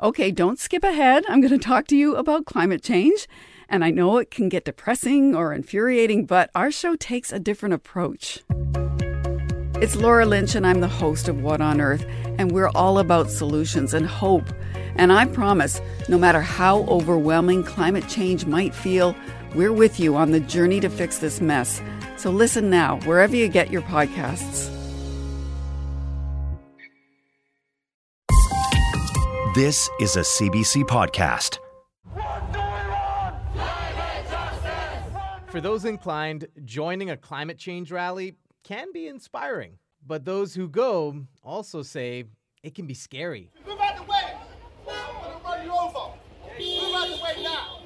Okay, don't skip ahead. I'm going to talk to you about climate change. And I know it can get depressing or infuriating, but our show takes a different approach. It's Laura Lynch, and I'm the host of What on Earth, and we're all about solutions and hope. And I promise, no matter how overwhelming climate change might feel, we're with you on the journey to fix this mess. So listen now, wherever you get your podcasts. This is a CBC podcast. For those inclined, joining a climate change rally can be inspiring. But those who go also say it can be scary. Move out the way! I'm gonna run you over! Move out the way now!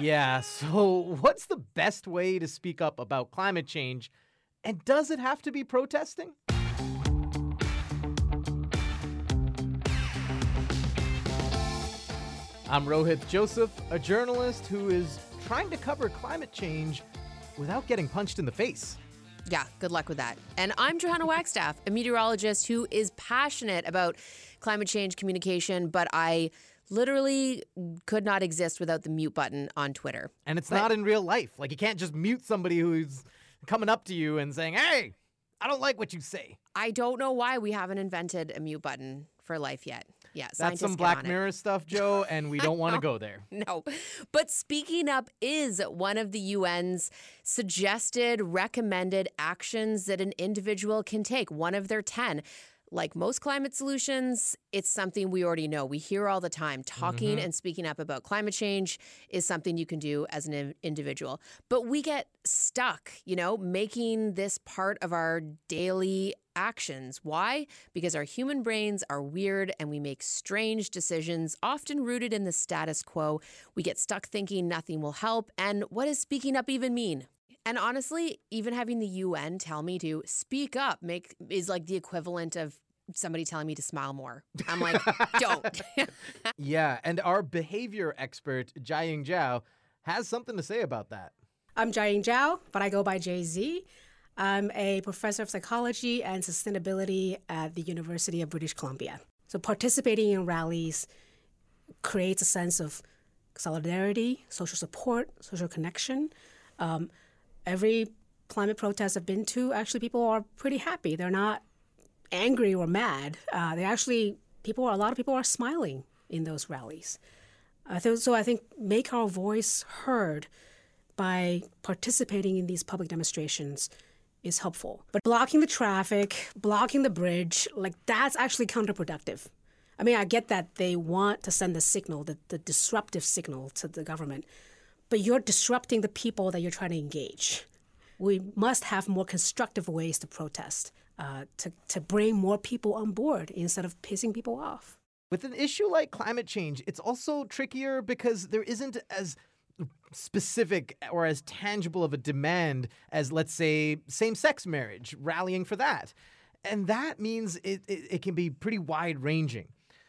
Yeah, so what's the best way to speak up about climate change? And does it have to be protesting? I'm Rohit Joseph, a journalist who is trying to cover climate change without getting punched in the face. Yeah, good luck with that. And I'm Johanna Wagstaff, a meteorologist who is passionate about climate change communication, but I literally could not exist without the mute button on Twitter. And it's But- not in real life. Like, you can't just mute somebody who's coming up to you and saying, hey, I don't like what you say. I don't know why we haven't invented a mute button for life yet. Yeah, That's some Black. Mirror stuff, Joe, and we don't want to go there. No. But speaking up is one of the UN's suggested, recommended actions that an individual can take, one of their 10. Like most climate solutions, it's something we already know. We hear all the time. Talking mm-hmm. and speaking up about climate change is something you can do as an individual. But we get stuck, you know, making this part of our daily actions. Why? Because our human brains are weird and we make strange decisions, often rooted in the status quo. We get stuck thinking nothing will help. And what does speaking up even mean? And honestly, even having the UN tell me to speak up make is like the equivalent of somebody telling me to smile more. I'm like, don't. Yeah, and our behavior expert, Jiaying Zhao, has something to say about that. I'm Jiaying Zhao, but I go by JZ. I'm a professor of psychology and sustainability at the University of British Columbia. So participating in rallies creates a sense of solidarity, social support, social connection. Um, every climate protest I've been to, actually, people are pretty happy. They're not angry or mad. Uh, they actually, people, a lot of people are smiling in those rallies. Th- so I think make our voice heard by participating in these public demonstrations is helpful. But blocking the traffic, blocking the bridge, like that's actually counterproductive. I mean, I get that they want to send the signal, the, the disruptive signal to the government, but you're disrupting the people that you're trying to engage. We must have more constructive ways to protest, uh, to, to bring more people on board instead of pissing people off. With an issue like climate change, it's also trickier because there isn't as specific or as tangible of a demand as, let's say, same sex marriage, rallying for that. And that means it, it, it can be pretty wide ranging.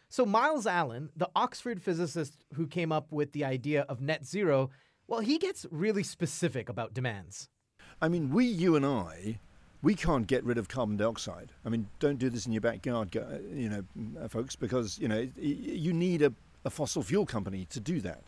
So, Myles Allen, the Oxford physicist who came up with the idea of net zero, well, he gets really specific about demands. I mean, we, you and I, we can't get rid of carbon dioxide. I mean, don't do this in your backyard, you know, uh, folks, because you know you need a, a fossil fuel company to do that.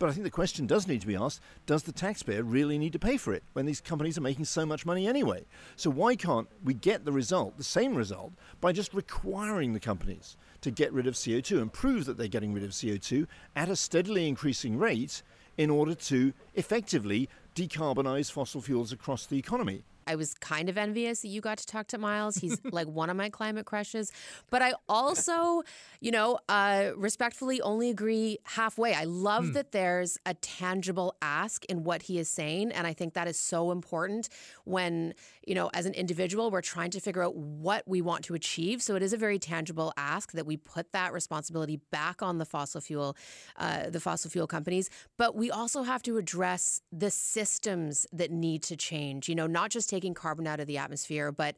But I think the question does need to be asked: Does the taxpayer really need to pay for it when these companies are making so much money anyway? So why can't we get the result, the same result, by just requiring the companies to get rid of CO2 and prove that they're getting rid of CO2 at a steadily increasing rate in order to effectively decarbonize fossil fuels across the economy? I was kind of envious that you got to talk to Myles. He's like one of my climate crushes. But I also, you know, uh, respectfully only agree halfway. I love that there's a tangible ask in what he is saying. And I think that is so important when, you know, as an individual, we're trying to figure out what we want to achieve. So it is a very tangible ask that we put that responsibility back on the fossil fuel, uh, the fossil fuel companies. But we also have to address the systems that need to change, you know, not just taking carbon out of the atmosphere, but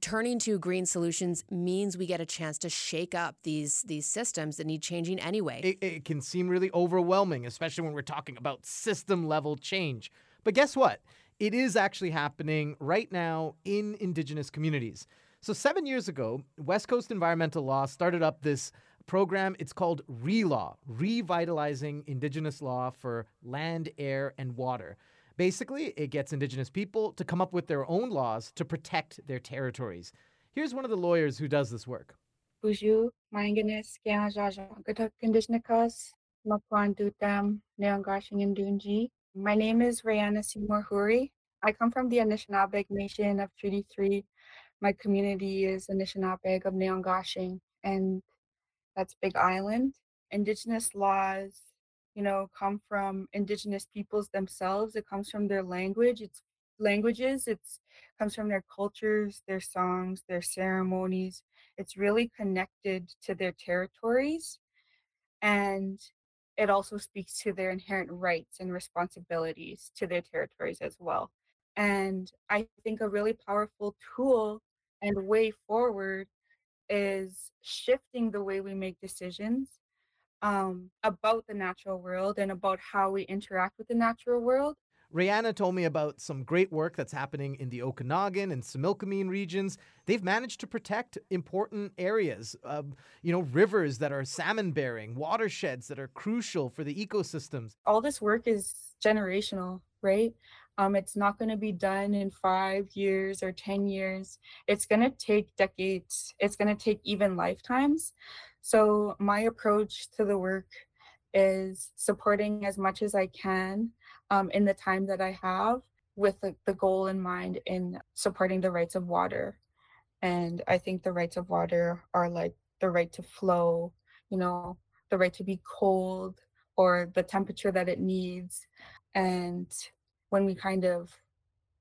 turning to green solutions means we get a chance to shake up these these systems that need changing anyway. It, it can seem really overwhelming, especially when we're talking about system level change. But guess what? It is actually happening right now in Indigenous communities. So, seven years ago, West Coast Environmental Law started up this program. It's called RELAW, Revitalizing Indigenous Law for Land, Air, and Water. Basically, it gets Indigenous people to come up with their own laws to protect their territories. Here's one of the lawyers who does this work. My name is Rihanna Seymour Huri. I come from the Anishinaabe Nation of Treaty 3. My community is Anishinaabe of Naongashiing, and that's Big Island. Indigenous laws, you know, come from indigenous peoples themselves. It comes from their language. It's languages. It's comes from their cultures, their songs, their ceremonies. It's really connected to their territories, and it also speaks to their inherent rights and responsibilities to their territories as well. And I think a really powerful tool and way forward is shifting the way we make decisions um, about the natural world and about how we interact with the natural world. Rihanna told me about some great work that's happening in the Okanagan and Similkameen regions. They've managed to protect important areas, um, you know, rivers that are salmon bearing, watersheds that are crucial for the ecosystems. All this work is generational, right? Um, it's not going to be done in five years or 10 years. It's going to take decades. It's going to take even lifetimes. So, my approach to the work is supporting as much as I can um, in the time that I have with the, the goal in mind in supporting the rights of water. And I think the rights of water are like the right to flow, you know, the right to be cold or the temperature that it needs. And when we kind of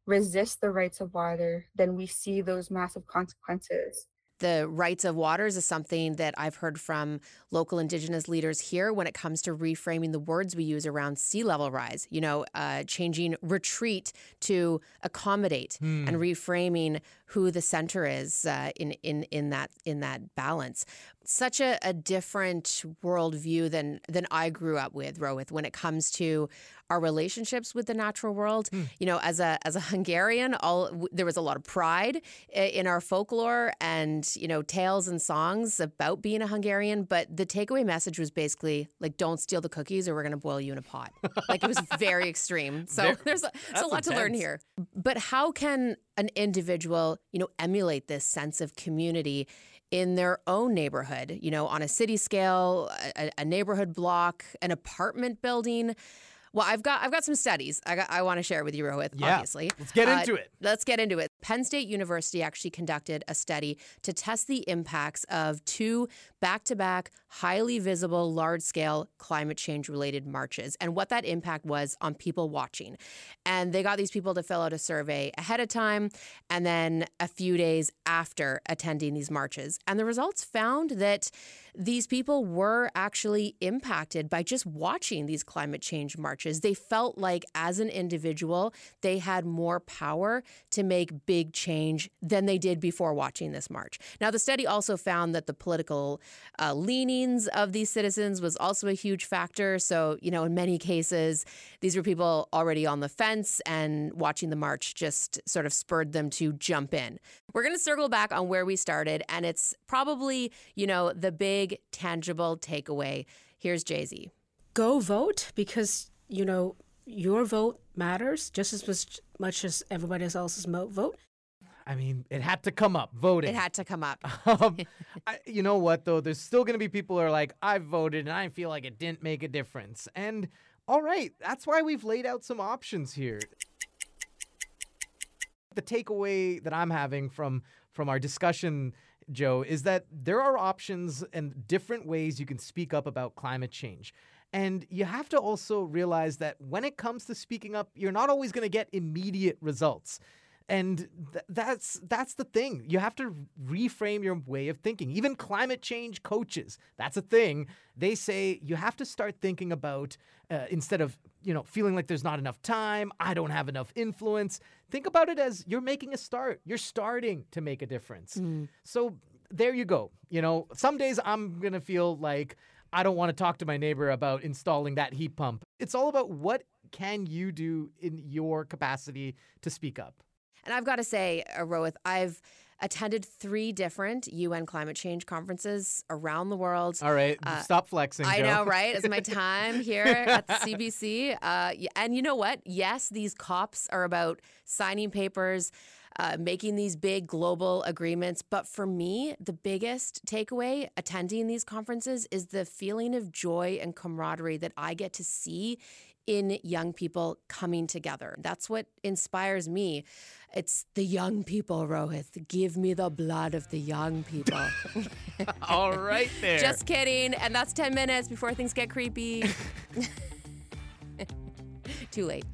resist the rights of water, then we see those massive consequences the rights of waters is something that I've heard from local Indigenous leaders here when it comes to reframing the words we use around sea level rise. You know, uh, changing retreat to accommodate and Hmm. reframing who the center is uh, in in in that in that balance. Such a, a different worldview than than I grew up with, Rohit, when it comes to our relationships with the natural world. You know, as a as a Hungarian, all w- there was a lot of pride in our folklore and you know tales and songs about being a Hungarian. But the takeaway message was basically like, "Don't steal the cookies, or we're going to boil you in a pot." like it was very extreme. So there's a, a lot to learn here. But how can an individual, you know, emulate this sense of community? in their own neighborhood, you know, on a city scale, a, a neighborhood block, an apartment building. Well, I've got I've got some studies I got, I want to share with you, Rohit. Yeah, Obviously, let's get Uh, into it. Let's get into it. Penn State University actually conducted a study to test the impacts of two back-to-back, highly visible, large-scale climate change-related marches, and what that impact was on people watching. And they got these people to fill out a survey ahead of time, and then a few days after attending these marches. And the results found that these people were actually impacted by just watching these climate change marches. They felt like, as an individual, they had more power to make big change than they did before watching this march. Now, the study also found that the political uh, leanings of these citizens was also a huge factor. So, you know, in many cases, these were people already on the fence, and watching the march just sort of spurred them to jump in. We're going to circle back on where we started, and it's probably, you know, the big tangible takeaway. Here's JZ. Go vote because, you know, your vote matters just as much, much as everybody else's vote. I mean, it had to come up voting. It had to come up. um, I, you know what though? There's still going to be people who are like, I voted and I feel like it didn't make a difference. And all right, that's why we've laid out some options here. The takeaway that I'm having from from our discussion, Joe, is that there are options and different ways you can speak up about climate change. And you have to also realize that when it comes to speaking up, you're not always going to get immediate results and th- that's that's the thing. You have to reframe your way of thinking. Even climate change coaches that's a thing. They say you have to start thinking about uh, instead of you know feeling like there's not enough time i don't have enough influence think about it as you're making a start. You're starting to make a difference. So there you go. You know some days i'm going to feel like I don't want to talk to my neighbor about installing that heat pump. It's all about what can you do in your capacity to speak up. And I've got to say, uh, I've attended three different UN climate change conferences around the world. All right, Uh, stop flexing. I Joe. know, right? It's my time here at the CBC. Uh, and you know what? Yes, these COPs are about signing papers, uh, making these big global agreements. But for me, the biggest takeaway attending these conferences is the feeling of joy and camaraderie that I get to see in young people coming together. That's what inspires me. It's the young people, Rohit. Give me the blood of the young people. All right, there. Just kidding. And that's 10 minutes before things get creepy. Too late.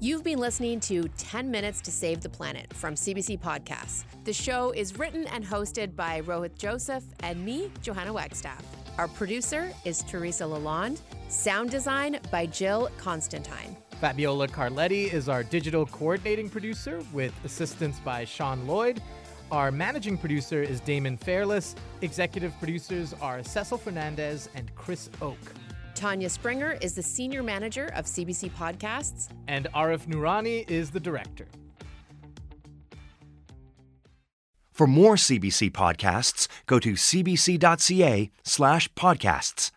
You've been listening to 10 Minutes to Save the Planet from CBC Podcasts. The show is written and hosted by Rohit Joseph and me, Johanna Wagstaff. Our producer is Teresa Lalonde. Sound design by Jill Constantine. Fabiola Carletti is our digital coordinating producer with assistance by Sean Lloyd. Our managing producer is Damon Fairless. Executive producers are Cecil Fernandez and Chris Oke. Tanya Springer is the senior manager of CBC Podcasts. And Arif Noorani is the director. For more CBC podcasts, go to cbc.ca slash podcasts.